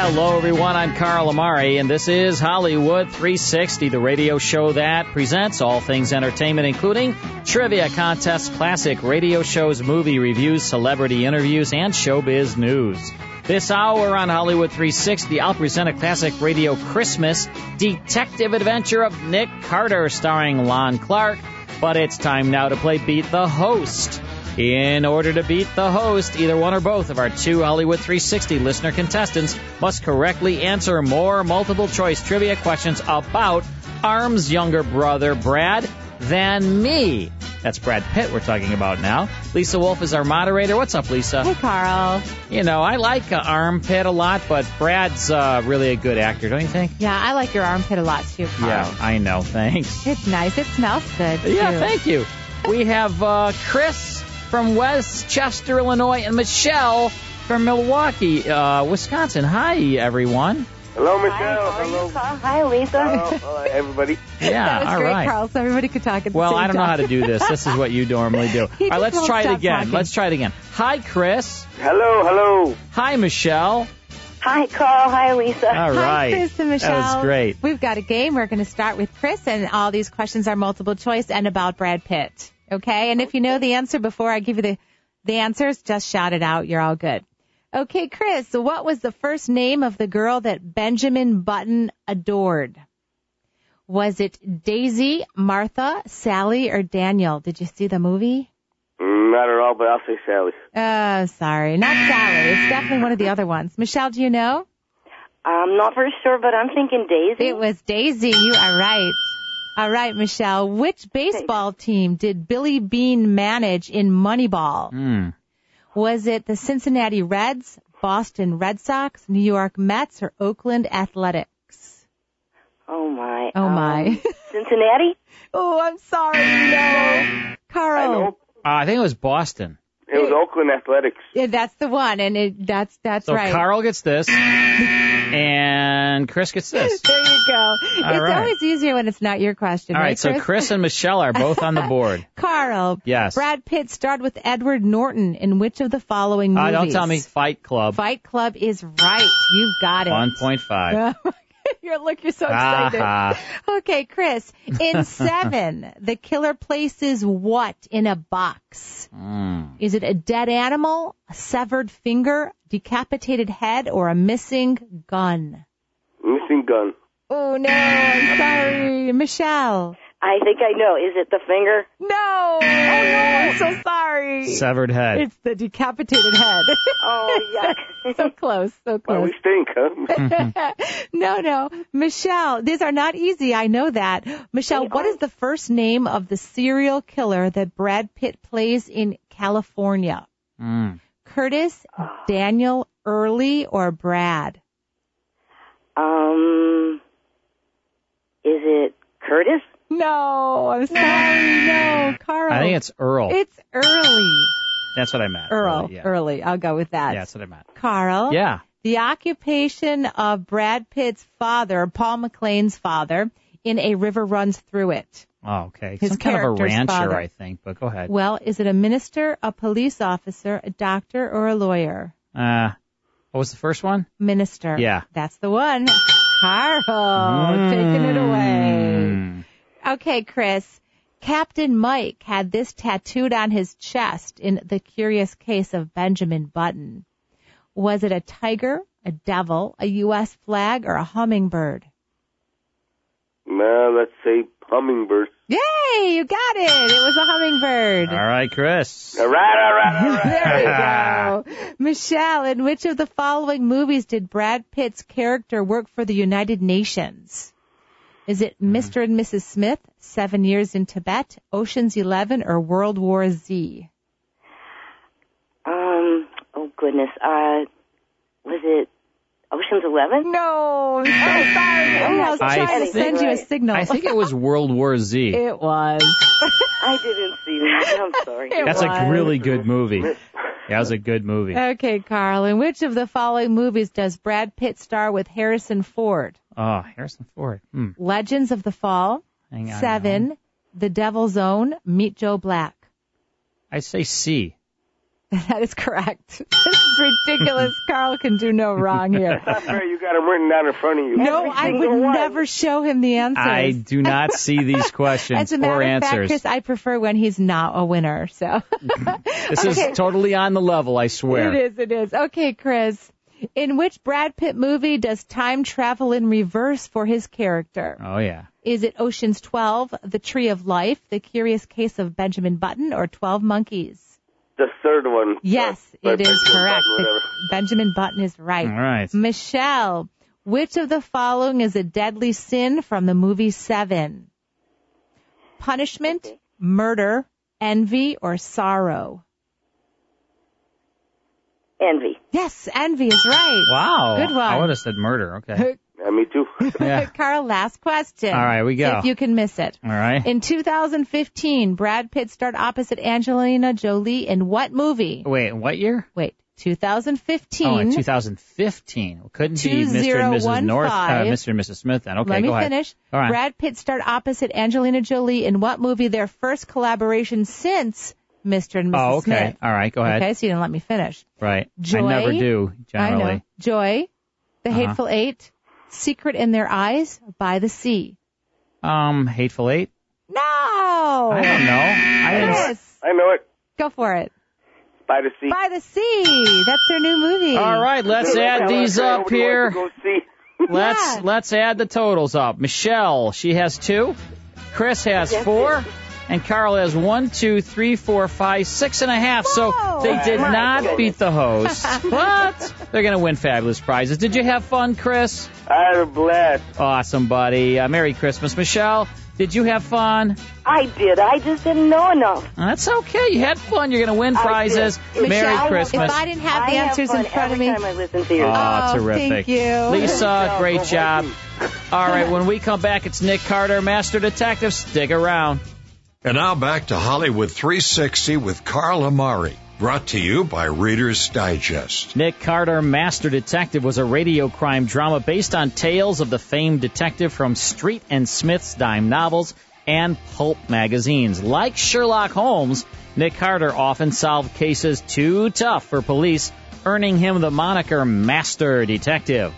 Hello, everyone. I'm Carl Amari, and this is Hollywood 360, the radio show that presents all things entertainment, including trivia contests, classic radio shows, movie reviews, celebrity interviews, and showbiz news. This hour on Hollywood 360, I'll present a classic radio Christmas detective adventure of Nick Carter starring Lon Clark. But it's time now to play Beat the Host. In order to beat the host, either one or both of our two Hollywood 360 listener contestants must correctly answer more multiple choice trivia questions about Arm's younger brother, Brad, than me. That's Brad Pitt we're talking about now. Lisa Wolf is our moderator. What's up, Lisa? Hey, Carl. You know, I like uh, Arm Pitt a lot, but Brad's uh, really a good actor, don't you think? Yeah, I like your armpit a lot too, Carl. Yeah, I know. Thanks. It's nice. It smells good. Yeah, too. thank you. We have uh, Chris from Westchester, Illinois, and Michelle from Milwaukee, uh, Wisconsin. Hi, everyone. Hello, Michelle. Hello. Hi, Lisa. Hello, hello, everybody. Yeah, that was all great, right. Carl. So everybody could talk at the Well, same I don't know how to do this. This is what you normally do. All right, let's try it again. talking. Let's try it again. Hi, Chris. Hello, hello. Hi, Michelle. Hi, Carl. Hi, Lisa. All Hi. Chris and Michelle. That was great. We've got a game. We're going to start with Chris, and all these questions are multiple choice and about Brad Pitt. Okay? And if you know the answer before I give you the, the answers, just shout it out. You're all good. Okay, Chris, so what was the first name of the girl that Benjamin Button adored? Was it Daisy, Martha, Sally, or Daniel? Did you see the movie? Mm, not at all, but I'll say Sally. Oh, sorry. Not Sally. It's definitely one of the other ones. Michelle, do you know? I'm not very sure, but I'm thinking Daisy. It was Daisy. You are right. All right, Michelle. Which baseball team did Billy Beane manage in Moneyball? Hmm. Was it the Cincinnati Reds, Boston Red Sox, New York Mets, or Oakland Athletics? oh my. Oh um, my. Cincinnati. oh, I'm sorry. No. Carl. I know. Uh, I think it was Boston. It was Oakland Athletics. Yeah, that's the one, and it, that's that's So right. Carl gets this, and Chris gets this. there you go. it's right. always easier when it's not your question. All right, so Chris? Chris and Michelle are both on the board. Carl. Yes. Brad Pitt starred with Edward Norton in which of the following Uh, movies? don't tell me Fight Club. Fight Club is right. You've got it. 1.5. you're look, you're so excited. Ah, Okay, Chris. In seven, the killer places what in a box? mm. Is it a dead animal, a severed finger, decapitated head, or a missing gun? Missing gun. Oh no, I'm sorry, Michelle. I think I know. Is it the finger? No. Oh no, I'm so sorry. Severed head. It's the decapitated head. Oh, yuck. so close, so close. Well, close. we stink, huh? no, no. Michelle, these are not easy. I know that. Michelle, They what are. is the first name of the serial killer that Brad Pitt plays in Kalifornia? Mm. Curtis, Daniel, Early, or Brad? Um, is it Curtis? No, I'm sorry. No, Carl. I think it's Earl. It's Early. That's what I meant. Earl. Early, yeah. Early. I'll go with that. Yeah, that's what I meant. Carl. Yeah. The occupation of Brad Pitt's father, Paul McLean's father, in A River Runs Through It. Oh, okay. His Some kind of a rancher, father. I think, but go ahead. Well, is it a minister, a police officer, a doctor, or a lawyer? Uh, what was the first one? Minister. Yeah. That's the one. Carl, taking it away. Okay, Chris. Captain Mike had this tattooed on his chest in The Curious Case of Benjamin Button. Was it a tiger, a devil, a U.S. flag, or a hummingbird? Well, let's say hummingbird. Yay, you got it. It was a hummingbird. All right, Chris. All right, all right, all right. There we go. Michelle, in which of the following movies did Brad Pitt's character work for the United Nations? Is it Mr. and Mrs. Smith, Seven Years in Tibet, Ocean's Eleven, or World War Z? Um. Oh goodness. Uh, was it Ocean's Eleven? No. Oh, sorry. I was I trying to think- send you a signal. I think it was World War Z. it was. I didn't see that. I'm sorry. It That's a really good movie. That was a good movie. Okay, Carl. In which of the following movies does Brad Pitt star with Harrison Ford? Oh, Harrison Ford. Hmm. Legends of the Fall, Hang on. Seven, The Devil's Own, Meet Joe Black. I say C. That is correct. This is ridiculous. Carl can do no wrong here. That's right. You got him written down in front of you. No, Every I would one. never show him the answers. I do not see these questions As a matter or of fact, answers. Chris, I prefer when he's not a winner. So this Okay. is totally on the level, I swear. it is. It is. Okay, Chris. In which Brad Pitt movie does time travel in reverse for his character? Oh yeah. Is it Ocean's 12, The Tree of Life, The Curious Case of Benjamin Button, or 12 Monkeys? The third one. Yes, Uh, it is Benjamin correct. Button. Benjamin Button is right. All right. Michelle, which of the following is a deadly sin from the movie Seven? Punishment, murder, envy, or sorrow? Envy. Yes, envy is right. Wow. Good one. I would have said murder. Okay. Yeah, me too. Yeah. Carl, last question. All right, we See go. if you can miss it. All right. In 2015, Brad Pitt starred opposite Angelina Jolie in what movie? Wait, what year? Wait, 2015. Oh, in 2015. Well, couldn't be Mr. and Mrs. North, uh, 2015. Mr. and Mrs. Smith then. Okay, Let me ahead. finish. All right. Brad Pitt starred opposite Angelina Jolie in what movie? Their first collaboration since Mr. and Mrs. oh, okay. Smith. All right, go ahead. Okay, so you didn't let me finish. Right. Joy. I never do, generally. I know. Joy, The Uh-huh. Hateful Eight, Secret in Their Eyes, By the Sea. Um, Hateful Eight? No. I don't know. I didn't. Chris, I know it. go for it. By the sea. By the Sea. That's their new movie. All right, let's add these up here. wants to go see. Let's Yeah. let's add the totals up. Michelle, she has two. Chris has Yes, four. And Carl has one, two, three, four, five, six and a half. So they did My not goodness. beat the host, but they're going to win fabulous prizes. Did you have fun, Chris? I had a blast. Awesome, buddy. Uh, Merry Christmas, Michelle. Did you have fun? I did. I just didn't know enough. That's okay. You had fun. You're going to win prizes. did. Merry Michelle, Christmas. If I didn't have the I have answers fun in front of every me. time I listen to your. Oh, Oh, terrific. thank you. Lisa, Good great job. job. All right, when we come back, it's Nick Carter, Master Detective. Stick around. And now back to Hollywood 360 with Carl Amari. Brought to you by Reader's Digest. Nick Carter, Master Detective, was a radio crime drama based on tales of the famed detective from Street and Smith's dime novels and pulp magazines. Like Sherlock Holmes, Nick Carter often solved cases too tough for police, earning him the moniker Master Detective.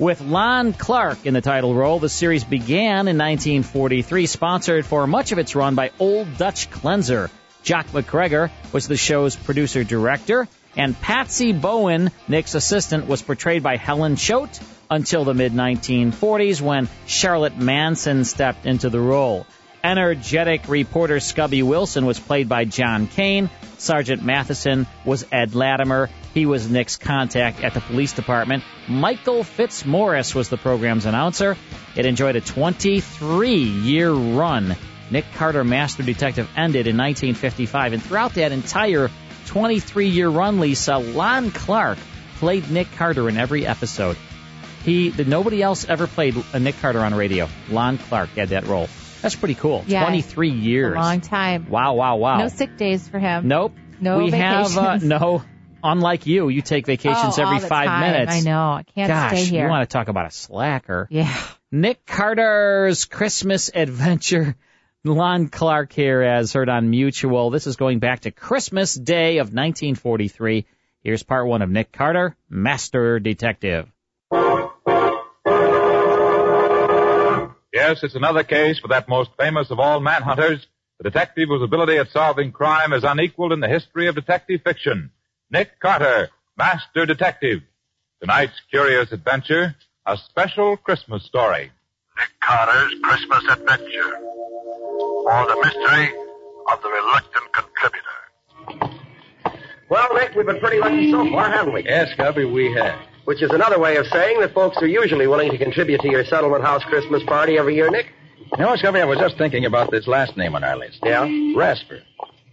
With Lon Clark in the title role, the series began in 1943, sponsored for much of its run by Old Dutch Cleanser. Jock McGregor was the show's producer director, and Patsy Bowen, Nick's assistant, was portrayed by Helen Choate until the mid 1940s when Charlotte Manson stepped into the role. Energetic reporter Scubby Wilson was played by John Kane. Sergeant Matheson was Ed Latimer. He was Nick's contact at the police department. Michael Fitzmaurice was the program's announcer. It enjoyed a 23 year run. Nick Carter Master Detective ended in 1955, and throughout that entire 23 year run, Lisa, Lon Clark played Nick Carter in every episode. He, the, nobody else ever played a Nick Carter on radio. Lon Clark had that role. That's pretty cool. Yeah. 23 years. A long time. Wow, wow, wow. No sick days for him. Nope. No we have uh, no. Unlike you, you take vacations Oh, every all the five time. minutes. I know. I can't Gosh, stay here. you want to talk about a slacker? Yeah. Nick Carter's Christmas Adventure. Lon Clark here, as heard on Mutual. This is going back to Christmas Day of 1943. Here's part one of Nick Carter, Master Detective. Yes, it's another case for that most famous of all manhunters, the detective whose ability at solving crime is unequaled in the history of detective fiction. Nick Carter, Master Detective. Tonight's curious adventure, a special Christmas story. Nick Carter's Christmas Adventure, or the mystery of the reluctant contributor. Well, Nick, we've been pretty lucky so far, haven't we? Yes, Scubby, we have. Which is another way of saying that folks are usually willing to contribute to your settlement house Christmas party every year, Nick. You know, Scubby, I was just thinking about this last name on our list. Yeah? Rasper.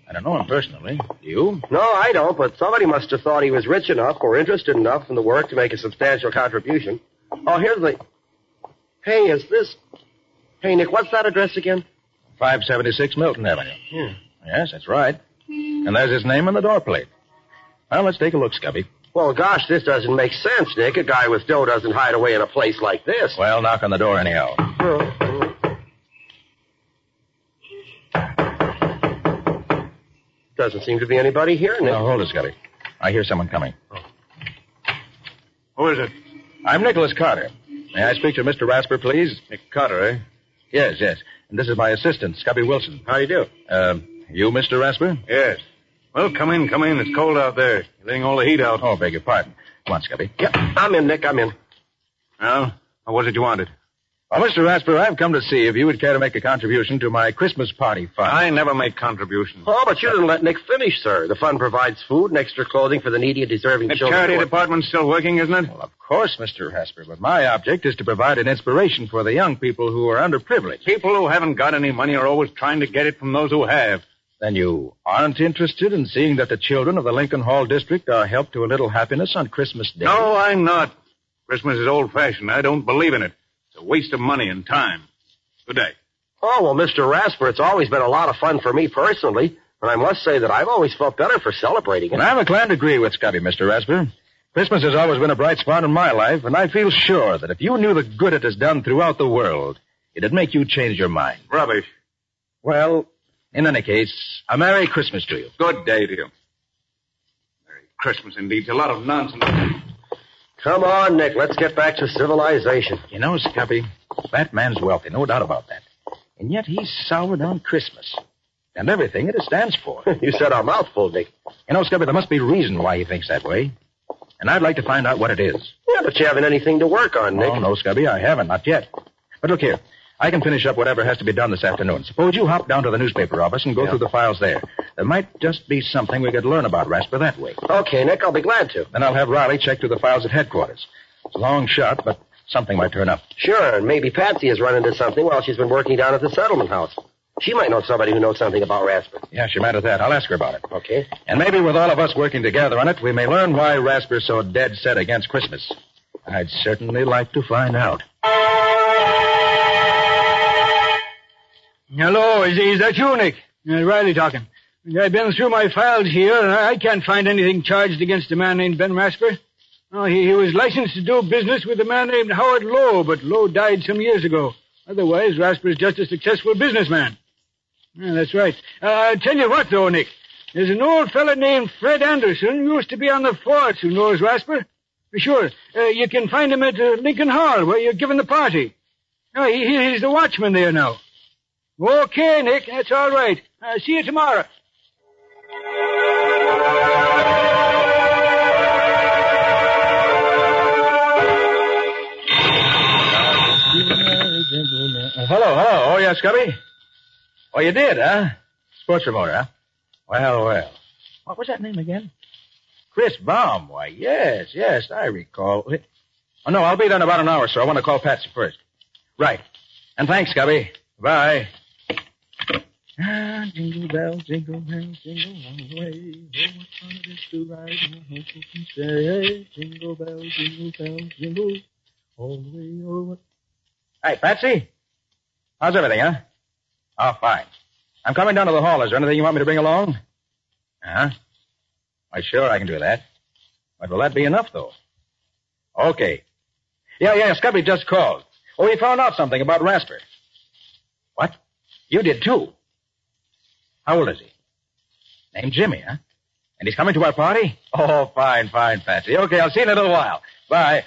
I don't know him personally. Do you? No, I don't, but somebody must have thought he was rich enough or interested enough in the work to make a substantial contribution. Oh, here's the. Hey, is this. Hey, Nick, what's that address again? 576 Milton Avenue. Yeah. Yes, that's right. And there's his name on the door plate. Well, let's take a look, Scubby. Well, gosh, this doesn't make sense, Nick. A guy with dough doesn't hide away in a place like this. Well, knock on the door anyhow. Doesn't seem to be anybody here, Nick. Now, hold it, Scubby. I hear someone coming. Who is it? I'm Nicholas Carter. May I speak to Mr. Rasper, please? Nick Carter, eh? Yes, yes. And this is my assistant, Scubby Wilson. How do you do? Uh, you, Mr. Rasper? Yes. Well, come in, come in. It's cold out there. You're letting all the heat out. Oh, beg your pardon. Come on, Scubby. Yep, I'm in, Nick. I'm in. Well, what was it you wanted? Well, Mr. Rasper, I've come to see if you would care to make a contribution to my Christmas party fund. I never make contributions. Oh, but you didn't let Nick finish, sir. The fund provides food and extra clothing for the needy and deserving The children. The charity who department's still working, isn't it? Well, of course, Mr. Rasper, but my object is to provide an inspiration for the young people who are underprivileged. People who haven't got any money are always trying to get it from those who have. Then you aren't interested in seeing that the children of the Lincoln Hall district are helped to a little happiness on Christmas Day? No, I'm not. Christmas is old-fashioned. I don't believe in it. It's a waste of money and time. Good day. Oh, well, Mr. Rasper, it's always been a lot of fun for me personally, and I must say that I've always felt better for celebrating it. And I'm inclined to agree with Scubby, Mr. Rasper. Christmas has always been a bright spot in my life, and I feel sure that if you knew the good it has done throughout the world, it'd make you change your mind. Rubbish. Well, in any case, a Merry Christmas to you. Good day to you. Merry Christmas indeed. It's a lot of nonsense. Come on, Nick, let's get back to civilization. You know, Scubby, that man's wealthy, no doubt about that. And yet he's soured on Christmas. And everything it stands for. you said a mouthful, Nick. You know, Scubby, there must be a reason why he thinks that way. And I'd like to find out what it is. Yeah, but you haven't anything to work on, Nick. Oh, no, Scubby, I haven't, not yet. But look here. I can finish up whatever has to be done this afternoon. Suppose you hop down to the newspaper office and go Yeah. through the files there. There might just be something we could learn about Rasper that way. Okay, Nick, I'll be glad to. Then I'll have Riley check through the files at headquarters. It's a long shot, but something might turn up. Sure, and maybe Patsy has run into something while she's been working down at the settlement house. She might know somebody who knows something about Rasper. Yeah, she might have that. I'll ask her about it. Okay. And maybe with all of us working together on it, we may learn why Rasper's so dead set against Christmas. I'd certainly like to find out. Hello, is, is that you, Nick? Uh, Riley talking. I've been through my files here, and I can't find anything charged against a man named Ben Rasper. Oh, he, he was licensed to do business with a man named Howard Lowe, but Lowe died some years ago. Otherwise, Rasper is just a successful businessman. Yeah, that's right. Uh, I'll tell you what, though, Nick. There's an old fellow named Fred Anderson who used to be on the force who knows Rasper. Sure, uh, you can find him at uh, Lincoln Hall where you're giving the party. Oh, he- he's the watchman there now. Okay, Nick, that's all right. Uh, see you tomorrow. Uh, hello, hello. Oh, yeah, Scubby? Oh, you did, huh? Sports remoter, huh? Well, well. What was that name again? Chris Baum. Why, yes, yes, I recall. It. Oh, no, I'll be there in about an hour, so I want to call Patsy first. Right. And thanks, Scubby. Bye. Jingle bells, jingle bells, jingle all the way. Oh, what fun it is to ride in a horse open sleigh. Jingle bells, jingle bells, jingle all the way. What... Hey, Patsy. How's everything, huh? Oh, fine. I'm coming down to the hall. Is there anything you want me to bring along? Uh-huh. Why, sure, I can do that. But will that be enough, though? Okay. Yeah, yeah, Scubby just called. Oh, he found out something about Rasper. What? You did, too? How old is he? Named Jimmy, huh? And he's coming to our party? Oh, fine, fine, Patsy. Okay, I'll see you in a little while. Bye.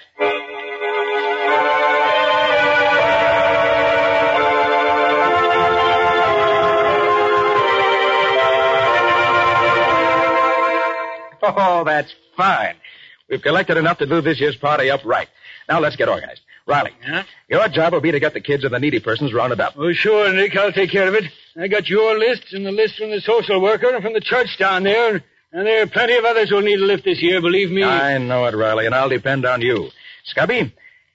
Oh, that's fine. We've collected enough to do this year's party up right. Now let's get organized. Riley, your job will be to get the kids and the needy persons rounded up. Oh, sure, Nick. I'll take care of it. I got your list and the list from the social worker and from the church down there. And there are plenty of others who'll need a lift this year, believe me. I know it, Riley, and I'll depend on you. Scubby,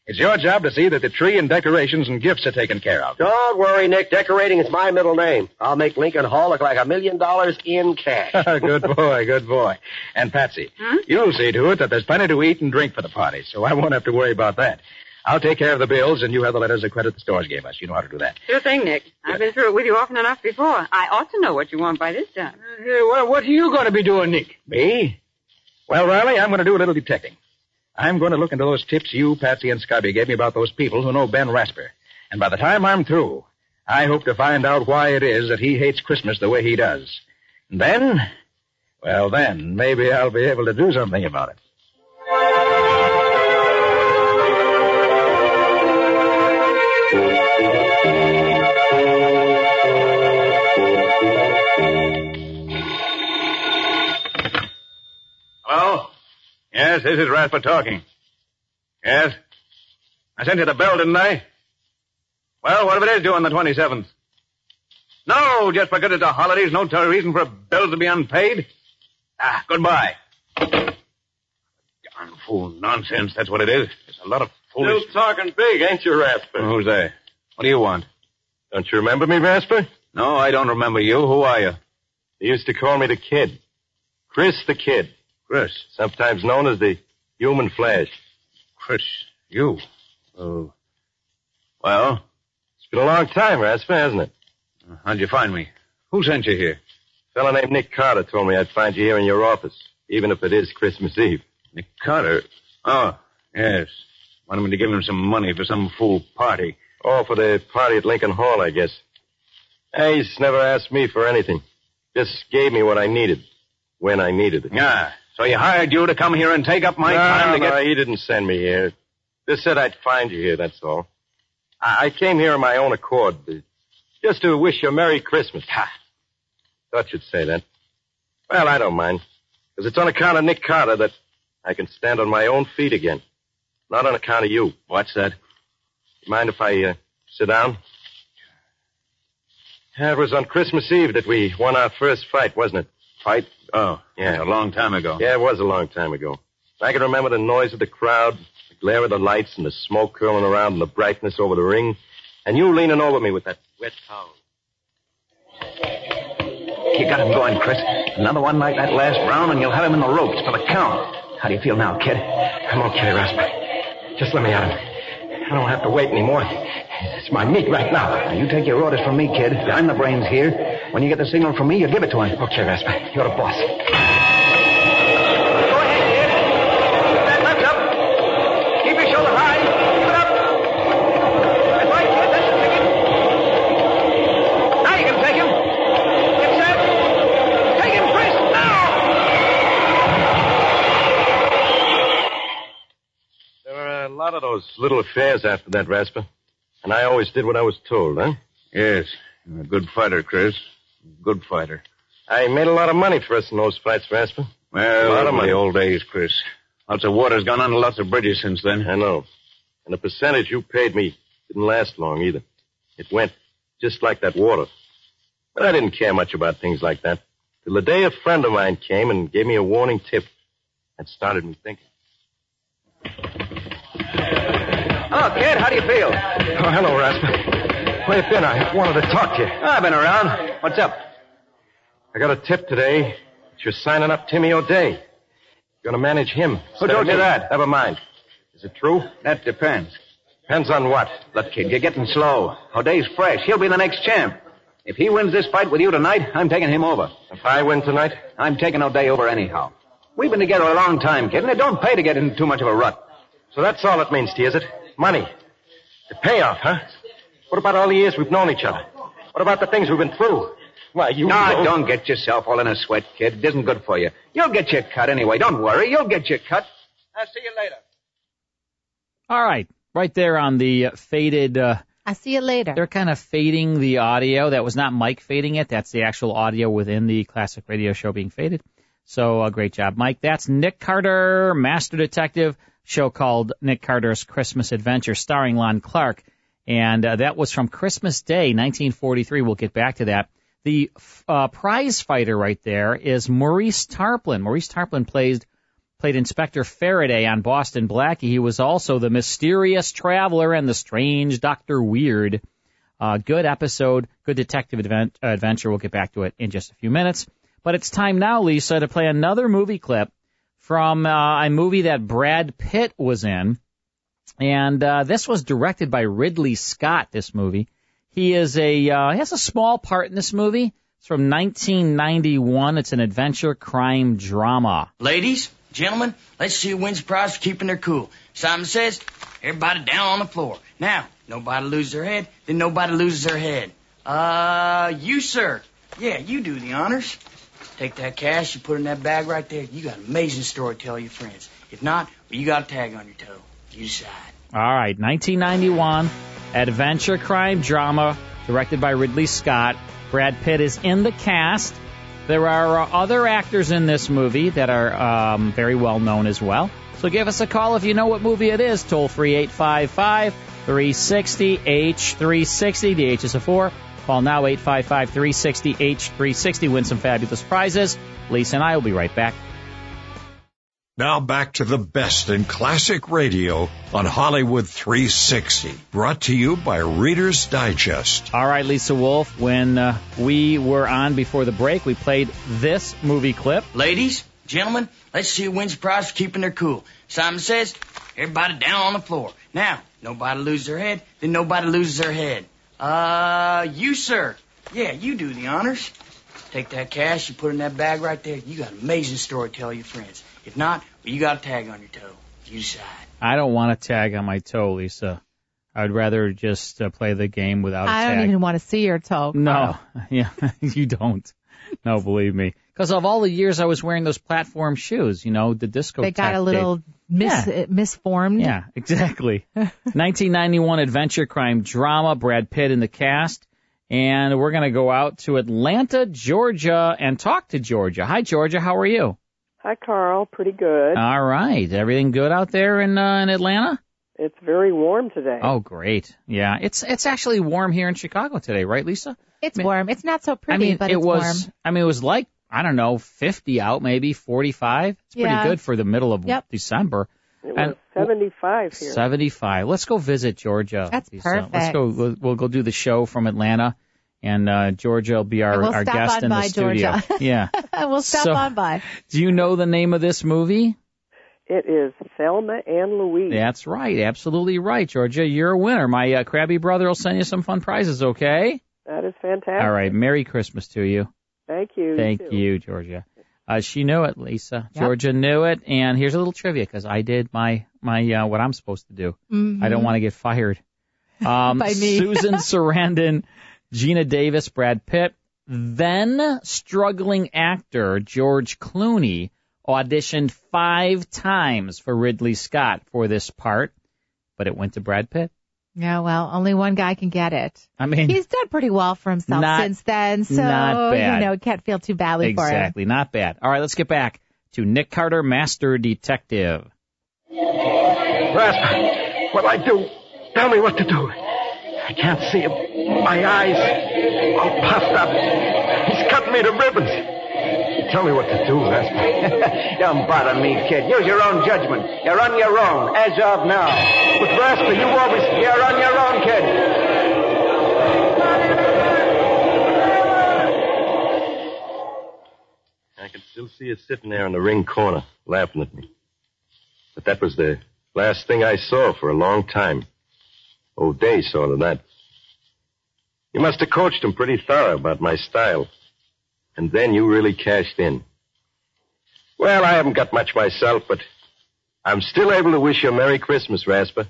it's your job to see that the tree and decorations and gifts are taken care of. Don't worry, Nick. Decorating is my middle name. I'll make Lincoln Hall look like a million dollars in cash. good boy, good boy. And Patsy, you'll see to it that there's plenty to eat and drink for the party, so I won't have to worry about that. I'll take care of the bills, and you have the letters of credit the stores gave us. You know how to do that. Sure thing, Nick. I've been through it with you often enough before. I ought to know what you want by this time. Hey, what, what are you going to be doing, Nick? Me? Well, Riley, I'm going to do a little detecting. I'm going to look into those tips you, Patsy, and Scubby gave me about those people who know Ben Rasper. And by the time I'm through, I hope to find out why it is that he hates Christmas the way he does. And then, well, then, maybe I'll be able to do something about it. Hello? Yes, this is Rasper talking. Yes? I sent you the bill, didn't I? Well, what if it is due on the 27th? No, just because it's a holiday is no reason for a bill to be unpaid. Ah, goodbye. Darn fool nonsense, that's what it is. It's a lot of foolish... Still talking big, ain't you, Rasper? Who's there? What do you want? Don't you remember me, Rasper? No, I don't remember you. Who are you? They used to call me the Kid. Chris the Kid. Chris. Sometimes known as the Human Flash. Chris, you? Oh. Well? It's been a long time, Rasper, hasn't it? Uh, how'd you find me? Who sent you here? A fellow named Nick Carter told me I'd find you here in your office, even if it is Christmas Eve. Nick Carter? Oh, yes. Wanted me to give him some money for some fool party. Oh, for the party at Lincoln Hall, I guess. Hey, he's never asked me for anything. Just gave me what I needed. When I needed it. Yeah. So he hired you to come here and take up my no, time to no, get... he didn't send me here. Just said I'd find you here, that's all. I, I came here on my own accord. Just to wish you a Merry Christmas. Ha! Thought you'd say that. Well, I don't mind. Because it's on account of Nick Carter that I can stand on my own feet again. Not on account of you. What's that? Mind if I uh, sit down? Yeah, it was on Christmas Eve that we won our first fight, wasn't it? Fight? Oh, Yeah. a long time ago. Yeah, it was a long time ago. I can remember the noise of the crowd, the glare of the lights, and the smoke curling around and the brightness over the ring, and you leaning over me with that wet towel. You got him going, Chris. Another one like that last round, and you'll have him in the ropes for the count. How do you feel now, kid? I'm okay, Rasper. Just let me at him. I don't have to wait anymore. It's my meat right now. Now, you take your orders from me, kid. I'm the brains here. When you get the signal from me, you give it to him. Okay, Rasper. You're the boss. Lot of those little affairs after that, Rasper. And I always did what I was told, huh? Yes. You're a good fighter, Chris. Good fighter. I made a lot of money for us in those fights, Rasper. Well, A lot of in money. the old days, Chris. Lots of water's gone under lots of bridges since then. I know. And the percentage you paid me didn't last long either. It went just like that water. But I didn't care much about things like that. Till the day a friend of mine came and gave me a warning tip. That started me thinking. Hello, kid. How do you feel? Oh, hello, Rasper. Where you been? I wanted to talk to you. I've been around. What's up? I got a tip today that you're signing up Timmy O'Day. You're going to manage him. Who told you that? Never mind. Is it true? That depends. Depends on what. Look, kid, you're getting slow. O'Day's fresh. He'll be the next champ. If he wins this fight with you tonight, I'm taking him over. If I win tonight? I'm taking O'Day over anyhow. We've been together a long time, kid, and it don't pay to get into too much of a rut. So that's all it means to you, is it? Money. The payoff, huh? What about all the years we've known each other? What about the things we've been through? Why, you no, know- don't get yourself all in a sweat, kid. It isn't good for you. You'll get your cut anyway. Don't worry. You'll get your cut. I'll see you later. All right, right there on the uh, faded. Uh, I'll see you later. they're kind of fading the audio. That was not Mike fading it. That's the actual audio within the classic radio show being faded. So uh, great job, Mike. That's Nick Carter, Master Detective, show called Nick Carter's Christmas Adventure, starring Lon Clark, and uh, that was from Christmas Day, 1943. We'll get back to that. The uh, prize fighter right there is Maurice Tarplin. Maurice Tarplin played played Inspector Faraday on Boston Blackie. He was also the mysterious traveler and the strange Doctor Weird. Uh, good episode, good detective advent, adventure. We'll get back to it in just a few minutes. But it's time now, Lisa, to play another movie clip from uh, a movie that Brad Pitt was in. And uh, this was directed by Ridley Scott, this movie. He is a uh, he has a small part in this movie. It's from 1991. It's an adventure crime drama. Ladies, gentlemen, let's see who wins the prize for keeping their cool. Simon says, everybody down on the floor. Now, nobody loses their head, then nobody loses their head. Uh, you, sir. Yeah, you do the honors. Take that cash, you put it in that bag right there. You got an amazing story to tell your friends. If not, well, you got a tag on your toe. You decide. All right, 1991 adventure crime drama directed by Ridley Scott. Brad Pitt is in the cast. There are uh, other actors in this movie that are um, very well known as well. So give us a call if you know what movie it is. Toll free 855 360 H360. The H is a 4. Call now 855 360 H360. Win some fabulous prizes. Lisa and I will be right back. Now back to the best in classic radio on Hollywood 360. Brought to you by Reader's Digest. All right, Lisa Wolf, when uh, we were on before the break, we played this movie clip. Ladies, gentlemen, let's see who wins the prize for keeping their cool. Simon says, everybody down on the floor. Now, nobody loses their head, then nobody loses their head. Uh, you, sir. Yeah, you do the honors. Take that cash, you put it in that bag right there. You got an amazing story to tell your friends. If not, well, you got a tag on your toe. You decide. I don't want a tag on my toe, Lisa. I'd rather just uh, play the game without a I tag. I don't even want to see your toe. No, yeah, you don't. No, believe me. Because of all the years I was wearing those platform shoes, you know, the disco. They got a little mis- Yeah. uh, misformed. Yeah, exactly. 1991 adventure crime drama. Brad Pitt in the cast, and we're gonna go out to Atlanta, Georgia, and talk to Georgia. Hi, Georgia. How are you? Hi, Carl. Pretty good. All right. Everything good out there in uh, in Atlanta? It's very warm today. Oh, great. Yeah, it's it's actually warm here in Chicago today, right, Lisa? It's warm. It's not so pretty, I mean, but it it's was. warm. I mean, it was like I don't know, 50 out, maybe 45. It's pretty good for the middle of Yep. December. It was And 75 here. 75. Let's go visit Georgia. That's Lisa. Let's go. We'll, we'll go do the show from Atlanta, and uh, Georgia will be our, We'll our guest on in the studio. Georgia. yeah. we'll stop So- on by. Do you know the name of this movie? It is Thelma and Louise. That's right. Absolutely right, Georgia. You're a winner. My uh, crabby brother will send you some fun prizes. Okay. That is fantastic. All right. Merry Christmas to you. Thank you. Thank too. you, Georgia. Uh, she knew it, Lisa. Yep. Georgia knew it, and here's a little trivia because I did my my uh, what I'm supposed to do. Mhm. I don't want to get fired. Um, By me. Susan Sarandon, Geena Davis, Brad Pitt, then struggling actor George Clooney auditioned five times for Ridley Scott for this part, but it went to Brad Pitt. Yeah, well, only one guy can get it. I mean, He's done pretty well for himself Not- since then, so not bad. you know, can't feel too badly for him. exactly not bad. All right, let's get back to Nick Carter, Master Detective. Rasper, what I do? Tell me what to do. I can't see him. My eyes all puffed up. He's cut me to ribbons. Tell me what to do, Rasper. Don't bother me, kid. Use your own judgment. You're on your own, as of now. But Rasper, you always... You're on your own, kid. I can still see you sitting there in the ring corner, laughing at me. But that was the last thing I saw for a long time. O'Day saw to that. You must have coached him pretty thorough about my style. And then you really cashed in. Well, I haven't got much myself, but I'm still able to wish you a Merry Christmas, Rasper.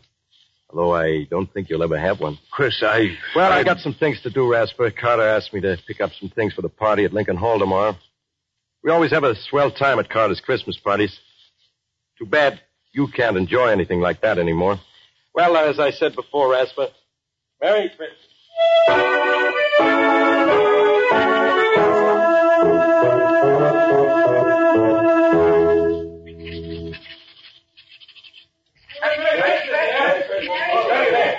Although I don't think you'll ever have one. Chris, I... Well, I got some things to do, Rasper. Carter asked me to pick up some things for the party at Lincoln Hall tomorrow. We always have a swell time at Carter's Christmas parties. Too bad you can't enjoy anything like that anymore. Well, as I said before, Rasper, Merry Christmas.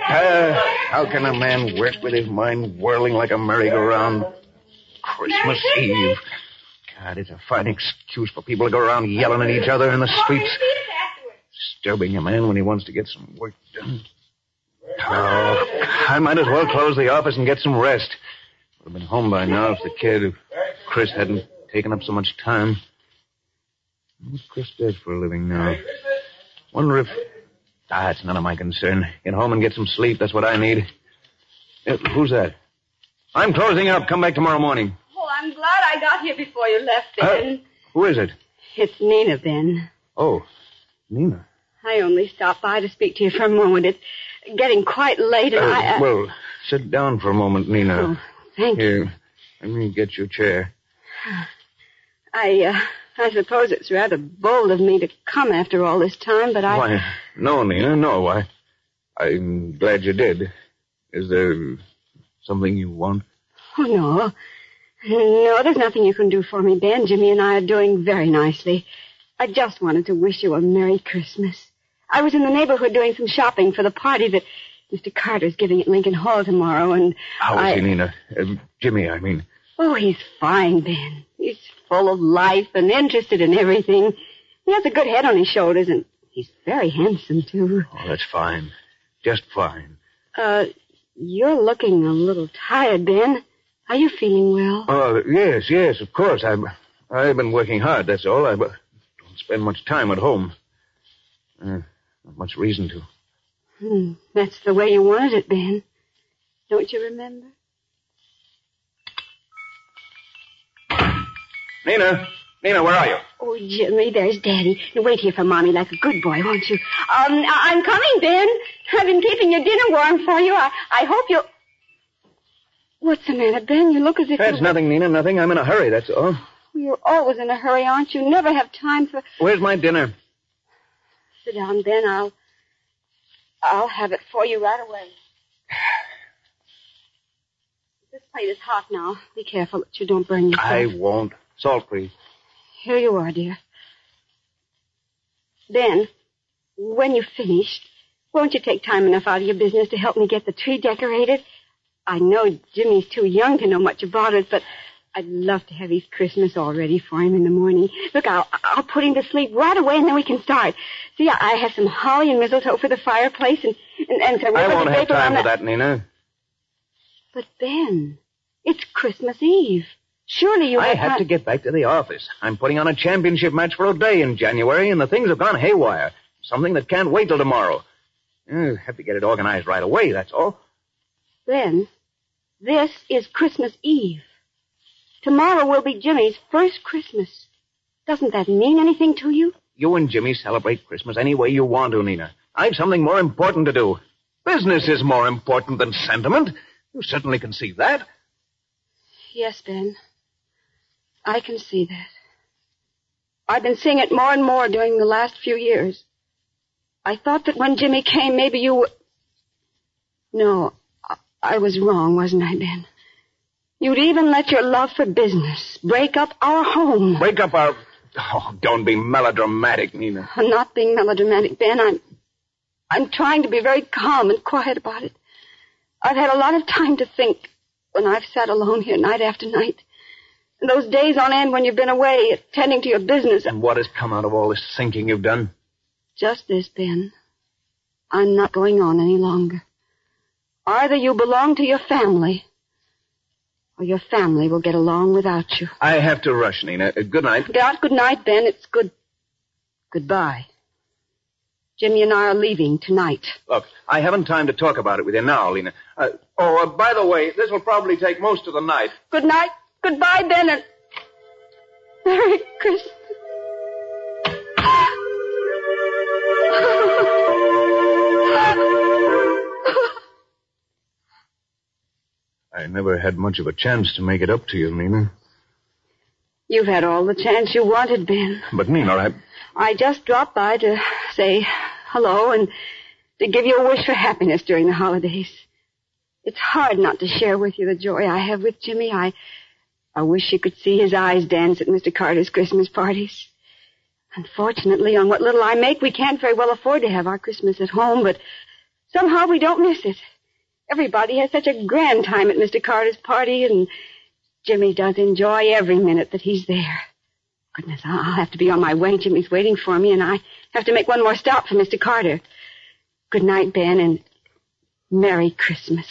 Uh, how can a man work with his mind whirling like a merry-go-round? Christmas Eve. God, it's a fine excuse for people to go around yelling at each other in the streets. Disturbing a man when he wants to get some work done. Oh, I might as well close the office and get some rest. Would have been home by now if the kid, if Chris hadn't taken up so much time. What Chris does for a living now. Wonder if... Ah, it's none of my concern. Get home and get some sleep. That's what I need. Uh, who's that? I'm closing up. Come back tomorrow morning. Oh, I'm glad I got here before you left, Ben. Who is it? It's Nina, Ben. Oh, Nina. I only stopped by to speak to you for a moment. It's getting quite late, and Uh, I... Uh, well, sit down for a moment, Nina. Oh, thank you. Here, let me get your chair. I, uh, I suppose it's rather bold of me to come after all this time, but I... Why, no, Nina, no. I, I'm glad you did. Is there something you want? Oh, no. No, there's nothing you can do for me, Ben. Jimmy and I are doing very nicely. I just wanted to wish you a Merry Christmas. I was in the neighborhood doing some shopping for the party that Mr. Carter's giving at Lincoln Hall tomorrow, and How is I... he, Nina? Uh, Jimmy, I mean. Oh, he's fine, Ben. He's full of life and interested in everything. He has a good head on his shoulders, and he's very handsome, too. Oh, that's fine. Just fine. Uh, you're looking a little tired, Ben. Are you feeling well? Oh, yes, yes, of course. I've, I've been working hard, that's all. I don't spend much time at home. Uh, not much reason to. Hmm, that's the way you wanted it, Ben. Don't you remember? Nina! Nina, where are you? Oh, Jimmy, there's Daddy. You wait here for Mommy like a good boy, won't you? Um, I- I'm coming, Ben. I've been keeping your dinner warm for you. I, I hope you'll... What's the matter, Ben? You look as if That's you... nothing, Nina, nothing. I'm in a hurry, that's all. You're always in a hurry, aren't you? Never have time for... Where's my dinner? Sit down, Ben. I'll... I'll have it for you right away. This plate is hot now. Be careful that you don't burn yourself. I won't. Salt free. Here you are, dear. Ben, when you've finished, won't you take time enough out of your business to help me get the tree decorated? I know Jimmy's too young to know much about it, but I'd love to have his Christmas all ready for him in the morning. Look, I'll, I'll put him to sleep right away and then we can start. See, I, have some holly and mistletoe for the fireplace and, and, and some I won't have time for that, Nina. But Ben, it's Christmas Eve. Surely you I have have not- to get back to the office. I'm putting on a championship match for O'Day in January, and the things have gone haywire. Something that can't wait till tomorrow. Uh, have to get it organized right away, that's all. Ben, this is Christmas Eve. Tomorrow will be Jimmy's first Christmas. Doesn't that mean anything to you? You and Jimmy celebrate Christmas any way you want to, Nina. I've something more important to do. Business is more important than sentiment. You certainly can see that. Yes, Ben. I can see that. I've been seeing it more and more during the last few years. I thought that when Jimmy came, maybe you were... No, I- I was wrong, wasn't I, Ben? You'd even let your love for business break up our home. Break up our... Oh, don't be melodramatic, Nina. I'm not being melodramatic, Ben. I'm, I'm trying to be very calm and quiet about it. I've had a lot of time to think when I've sat alone here night after night. And those days on end when you've been away attending to your business. And what has come out of all this thinking you've done? Just this, Ben. I'm not going on any longer. Either you belong to your family, or your family will get along without you. I have to rush, Nina. Uh, good night. Not good night, Ben. It's good. Goodbye. Jimmy and I are leaving tonight. Look, I haven't time to talk about it with you now, Lena. Uh, oh, uh, by the way, this will probably take most of the night. Good night. Goodbye, Ben, and Merry Christmas. I never had much of a chance to make it up to you, Nina. You've had all the chance you wanted, Ben. But, Nina, I... I just dropped by to say hello and to give you a wish for happiness during the holidays. It's hard not to share with you the joy I have with Jimmy. I, I wish you could see his eyes dance at Mr. Carter's Christmas parties. Unfortunately, on what little I make, we can't very well afford to have our Christmas at home, but Somehow we don't miss it. Everybody has such a grand time at Mr. Carter's party, and Jimmy does enjoy every minute that he's there. Goodness, I'll have to be on my way. Jimmy's waiting for me, and I have to make one more stop for Mr. Carter. Good night, Ben, and Merry Christmas.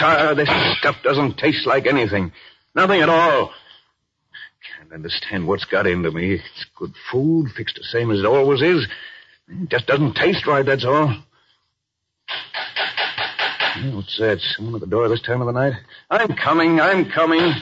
Ah, this stuff doesn't taste like anything. Nothing at all. I can't understand what's got into me. It's good food, fixed the same as it always is. It just doesn't taste right, that's all. What's that? Someone at the door this time of the night? I'm coming, I'm coming.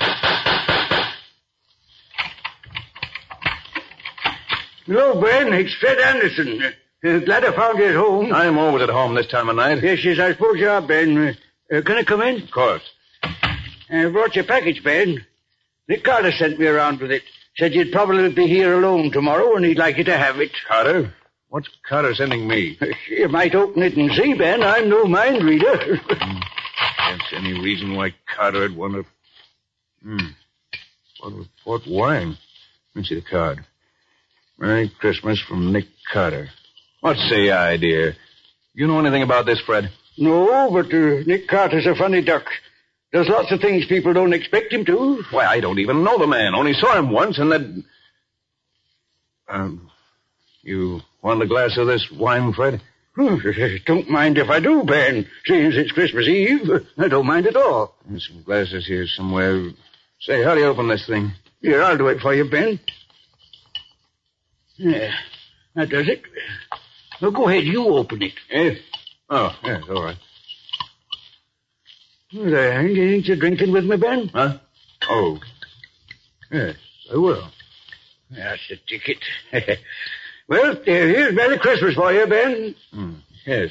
Hello, Ben. It's Fred Anderson. Uh, glad I found you at home. I'm always at home this time of night. Yes, yes, I suppose you are, Ben. Uh, can I come in? Of course. I brought your package, Ben. Nick Carter sent me around with it. Said you'd probably be here alone tomorrow and he'd like you to have it. Carter? What's Carter sending me? You might open it and see, Ben. I'm no mind reader. Can't see any reason why Carter would want to. Hmm. Bottle of port wine. Let me see the card. Merry Christmas from Nick Carter. What's the idea? You know anything about this, Fred? no, but uh, Nick Carter's a funny duck. Does lots of things people don't expect him to. Why, I don't even know the man. Only saw him once, and then. Um, you want a glass of this wine, Fred? don't mind if I do, Ben. Seeing it's Christmas Eve, I don't mind at all. There's some glasses here somewhere. Say, how do you open this thing? Here, I'll do it for you, Ben. Yeah, that does it. Now go ahead, you open it. Yes? Oh, yes, all right. There, ain't you drinking with me, Ben? Huh? Oh. Yes, I will. That's the ticket. well, uh, here's Merry Christmas for you, Ben. Hmm. Yes.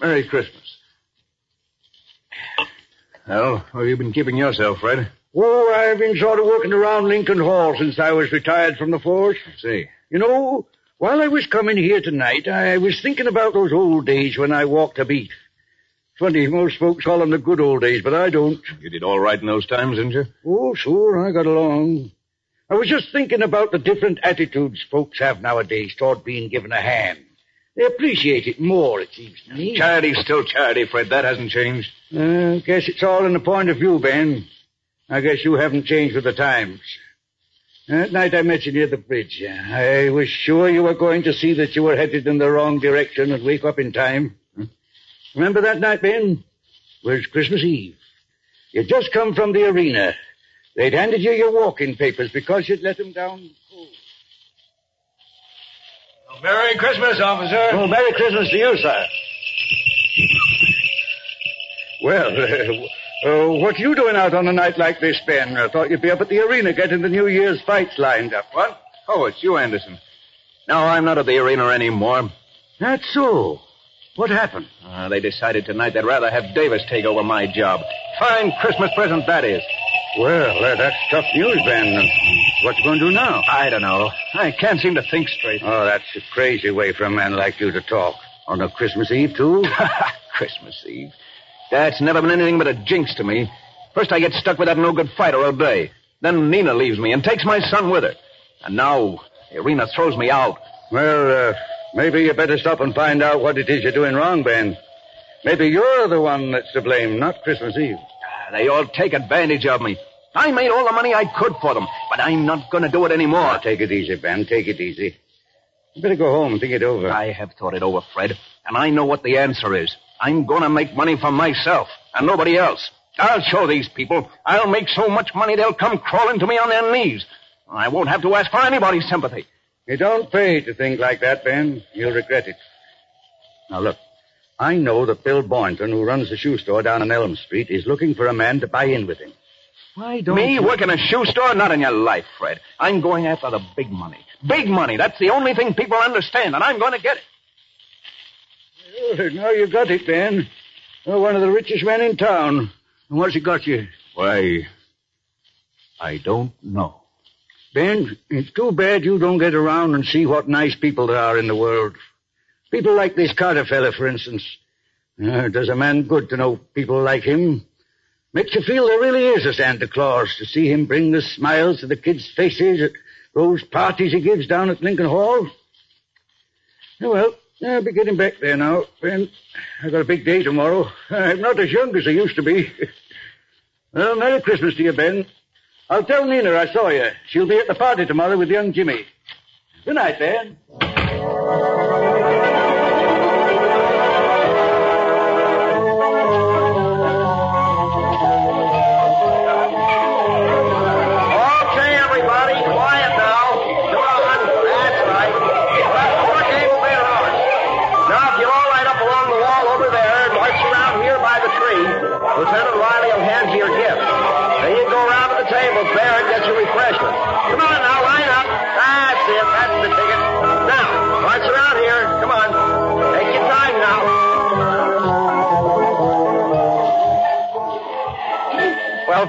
Merry Christmas. Well, where have you been keeping yourself, Fred? Oh, I've been sort of working around Lincoln Hall since I was retired from the force. I see. You know, while I was coming here tonight, I was thinking about those old days when I walked a beat. Funny, most folks call them the good old days, but I don't. You did all right in those times, didn't you? Oh, sure, I got along. I was just thinking about the different attitudes folks have nowadays toward being given a hand. They appreciate it more, it seems to me. Charity's still charity, Fred. That hasn't changed. Uh, guess it's all in the point of view, Ben. I guess you haven't changed with the times. That night I met you near the bridge. I was sure you were going to see that you were headed in the wrong direction and wake up in time. Hmm? Remember that night, Ben? It was Christmas Eve. You'd just come from the arena. They'd handed you your walking papers because you'd let them down cold. Merry Christmas, officer. Oh, Merry Christmas to you, sir. Well, uh, uh, uh, what you doing out on a night like this, Ben? I thought you'd be up at the arena getting the New Year's fights lined up. What? Oh, it's you, Anderson. No, I'm not at the arena anymore. That's so. What happened? Uh, they decided tonight they'd rather have Davis take over my job. Fine Christmas present that is. Well, uh, that's tough news, Ben. What you going to do now? I don't know. I can't seem to think straight. Oh, that's a crazy way for a man like you to talk. On a Christmas Eve, too? Christmas Eve. That's never been anything but a jinx to me. First I get stuck with that no-good fighter O'Day. Then Nina leaves me and takes my son with her. And now arena throws me out. Well, uh, maybe you better stop and find out what it is you're doing wrong, Ben. Maybe you're the one that's to blame, not Christmas Eve. They all take advantage of me. I made all the money I could for them, but I'm not going to do it anymore. Now, take it easy, Ben. Take it easy. You better go home and think it over. I have thought it over, Fred, and I know what the answer is. I'm going to make money for myself and nobody else. I'll show these people. I'll make so much money they'll come crawling to me on their knees. I won't have to ask for anybody's sympathy. You don't pay to think like that, Ben. You'll regret it. Now, look. I know that Bill Boynton, who runs the shoe store down on Elm Street, is looking for a man to buy in with him. Why don't Me you... work in a shoe store? Not in your life, Fred. I'm going after the big money. Big money. That's the only thing people understand, and I'm going to get it. Now you got it, Ben. You're one of the richest men in town. And what's it got you? Why, I don't know. Ben, it's too bad you don't get around and see what nice people there are in the world. People like this Carter fella, for instance. Uh, does a man good to know people like him. Makes you feel there really is a Santa Claus to see him bring the smiles to the kids' faces at those parties he gives down at Lincoln Hall. Oh, well, I'll be getting back there now, Ben. I've got a big day tomorrow. I'm not as young as I used to be. well, Merry Christmas to you, Ben. I'll tell Nina I saw you. She'll be at the party tomorrow with young Jimmy. Good night, Ben.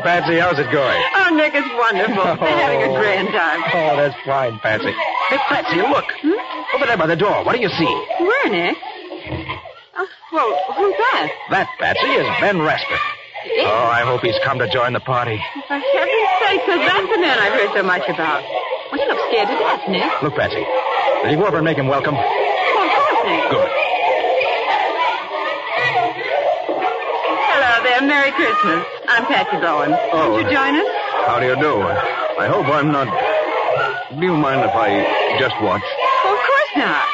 Patsy, how's it going? Oh, Nick, it's wonderful. They're having a grand time. Oh, that's fine, Patsy. Hey, Patsy, look. Hmm? Over there by the door. What do you see? Where, Nick? Oh, well, who's that? That, Patsy, is Ben Rasper. Oh, I hope he's come to join the party. For heaven's sake, because that's the man I've heard so much about. Well, you look scared to death, Nick. Look, Patsy. Will you go over and make him welcome? Well, of course, Nick. Good. There. Merry Christmas. I'm Patsy Bowen. Oh. Won't you join us? How do you do? I hope I'm not. Do you mind if I just watch? Well, of course not.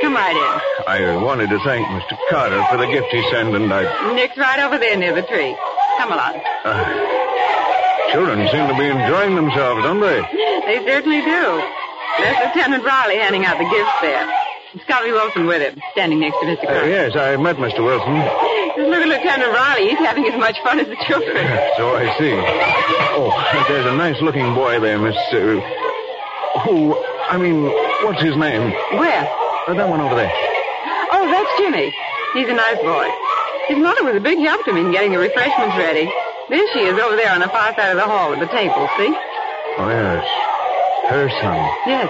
Come right in. I wanted to thank Mr. Carter for the gift he sent, and I. Nick's right over there near the tree. Come along. Uh, children seem to be enjoying themselves, don't they? They certainly do. There's Lieutenant Riley handing out the gifts there. Scubby Wilson with him, standing next to Mr. Uh, Carter. yes, I met Mr. Wilson. Look at Lieutenant Riley. He's having as much fun as the children. So I see. Oh, there's a nice looking boy there, Miss. Uh, who. I mean, what's his name? Where? Uh, that one over there. Oh, that's Jimmy. He's a nice boy. His mother was a big help to me in getting the refreshments ready. There she is over there on the far side of the hall at the table, see? Oh, yes. Her son. Yes.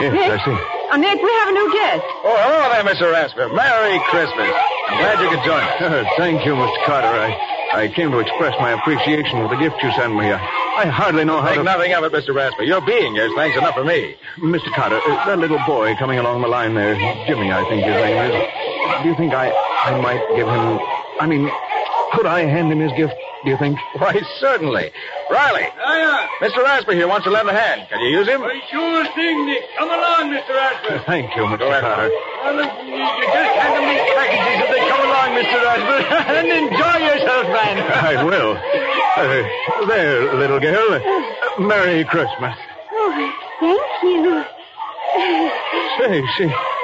Yes, Nick? I see. Oh, Nick, we have a new guest. Oh, hello there, Mr. Rasper. Merry Christmas. I'm glad you could join us. Uh, thank you, Mr. Carter. I, I came to express my appreciation for the gift you sent me. I, I hardly know how Think to... nothing of it, Mr. Rasper. Your being here is thanks enough for me. Mr. Carter, uh, that little boy coming along the line there, Jimmy, I think his name is. Do you think I, I might give him... I mean, could I hand him his gift, do you think? Why, certainly. Riley, Hiya. Mr. Rasper here wants to lend a hand. Can you use him? Why, sure thing, Nick. Come along, Mr. Rasper. Thank you, Mr. Go ahead. Carter. Well, you you just hand them these packages as they come along, Mr. Rasper, and enjoy yourself, man. I will. Uh, there, little girl. Uh, Merry Christmas. Oh, thank you. Say, she...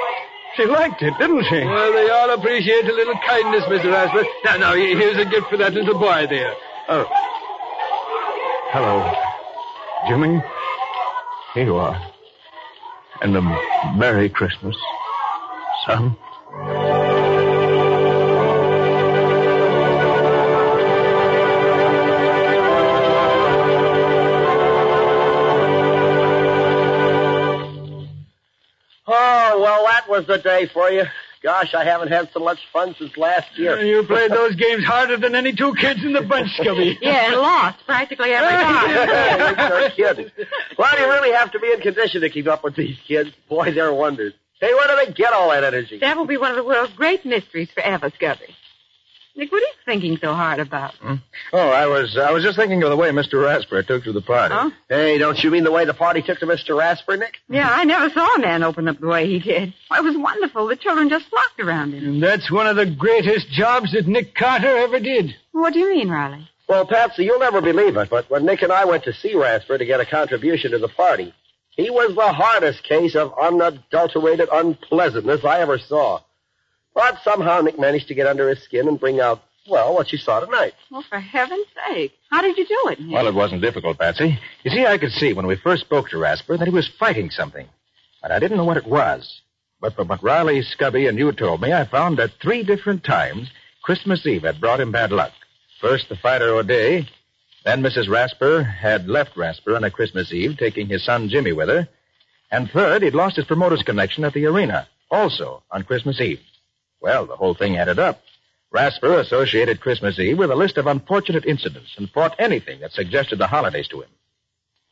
She liked it, didn't she? Well, they all appreciate a little kindness, Mr. Rasper. Now, now, here's a gift for that little boy there. Oh. Hello. Jimmy? Here you are. And a Merry Christmas, son. Oh, well, that was the day for you. Gosh, I haven't had so much fun since last year. You played those games harder than any two kids in the bunch, Scubby. Yeah, and lost practically every time. You're kidding. Well, you really have to be in condition to keep up with these kids. Boy, they're wonders. Hey, where do they get all that energy? that will be one of the world's great mysteries forever, Scubby. Nick, what are you thinking so hard about? Hmm? Oh, I was I was just thinking of the way Mr. Rasper took to the party. Huh? Hey, don't you mean the way the party took to Mr. Rasper, Nick? Yeah, I never saw a man open up the way he did. Why, it was wonderful. The children just flocked around him. And that's one of the greatest jobs that Nick Carter ever did. What do you mean, Riley? Well, Patsy, you'll never believe it, but when Nick and I went to see Rasper to get a contribution to the party, he was the hardest case of unadulterated unpleasantness I ever saw. But somehow Nick managed to get under his skin and bring out, well, what you saw tonight. Well, for heaven's sake. How did you do it, Nick? Well, it wasn't difficult, Patsy. You see, I could see when we first spoke to Rasper that he was fighting something. But I didn't know what it was. But from what Riley, Scubby, and you told me, I found that three different times Christmas Eve had brought him bad luck. First, the fighter O'Day. Then Mrs. Rasper had left Rasper on a Christmas Eve, taking his son Jimmy with her. And third, he'd lost his promoter's connection at the arena, also on Christmas Eve. Well, the whole thing added up. Rasper associated Christmas Eve with a list of unfortunate incidents and fought anything that suggested the holidays to him.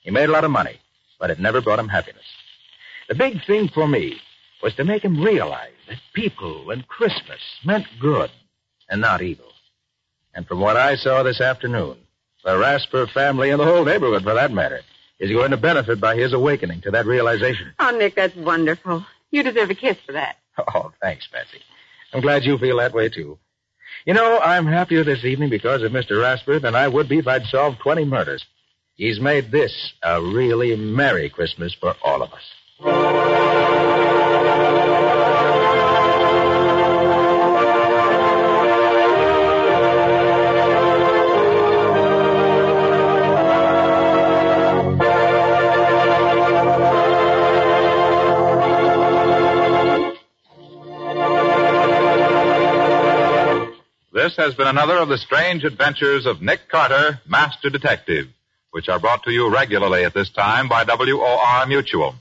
He made a lot of money, but it never brought him happiness. The big thing for me was to make him realize that people and Christmas meant good and not evil. And from what I saw this afternoon, the Rasper family and the whole neighborhood, for that matter, is going to benefit by his awakening to that realization. Oh, Nick, that's wonderful. You deserve a kiss for that. Oh, thanks, Patsy. I'm glad you feel that way, too. You know, I'm happier this evening because of Mr. Rasper than I would be if I'd solved 20 murders. He's made this a really Merry Christmas for all of us. This has been another of the strange adventures of Nick Carter, Master Detective, which are brought to you regularly at this time by WOR Mutual.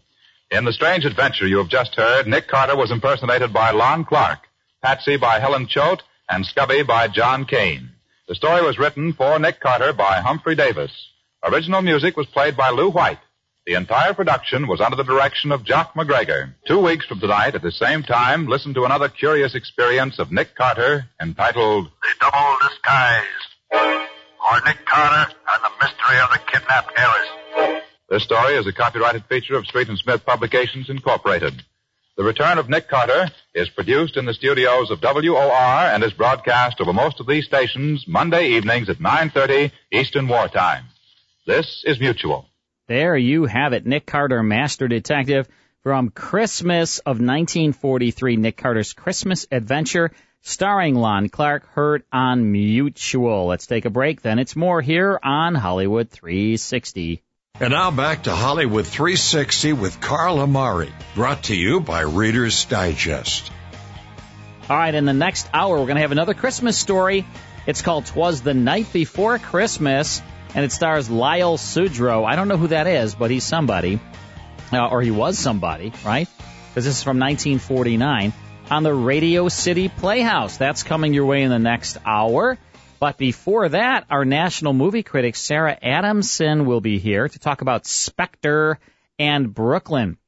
In the strange adventure you have just heard, Nick Carter was impersonated by Lon Clark, Patsy by Helen Choate, and Scubby by John Kane. The story was written for Nick Carter by Humphrey Davis. Original music was played by Lou White. The entire production was under the direction of Jock McGregor. Two weeks from tonight at the same time, listen to another curious experience of Nick Carter entitled The Double Disguise. Or Nick Carter and the Mystery of the Kidnapped Heiress. This story is a copyrighted feature of Street and Smith Publications Incorporated. The Return of Nick Carter is produced in the studios of WOR and is broadcast over most of these stations Monday evenings at 9:30 Eastern Wartime. This is Mutual. There you have it. Nick Carter, Master Detective from Christmas of 1943. Nick Carter's Christmas Adventure starring Lon Clark heard on Mutual. Let's take a break. Then it's more here on Hollywood 360. And now back to Hollywood 360 with Carl Amari, brought to you by Reader's Digest. All right, in the next hour, we're going to have another Christmas story. It's called Twas the Night Before Christmas, and it stars Lyle Sudrow. I don't know who that is, but he's somebody, uh, or he was somebody, right? Because this is from 1949 on the Radio City Playhouse. That's coming your way in the next hour. But before that, our national movie critic Sarah Adamson will be here to talk about Spectre and Brooklyn.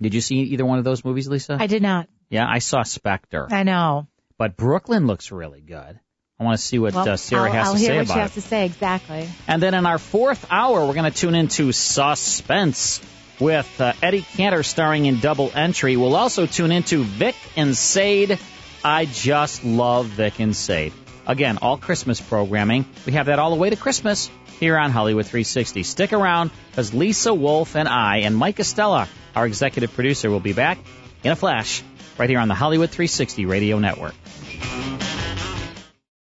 Did you see either one of those movies, Lisa? I did not. Yeah, I saw Spectre. I know. But Brooklyn looks really good. I want to see what Well, uh, Sarah I'll, has I'll to hear say what she has it. to say exactly. And then in our fourth hour, we're going to tune into Suspense with uh, Eddie Cantor starring in Double Entry. We'll also tune into Vic and Sade. I just love Vic and Sade. Again, all Christmas programming. We have that all the way to Christmas here on Hollywood 360. Stick around because Lisa Wolf and I and Mike Estella, our executive producer, will be back in a flash right here on the Hollywood 360 Radio Network.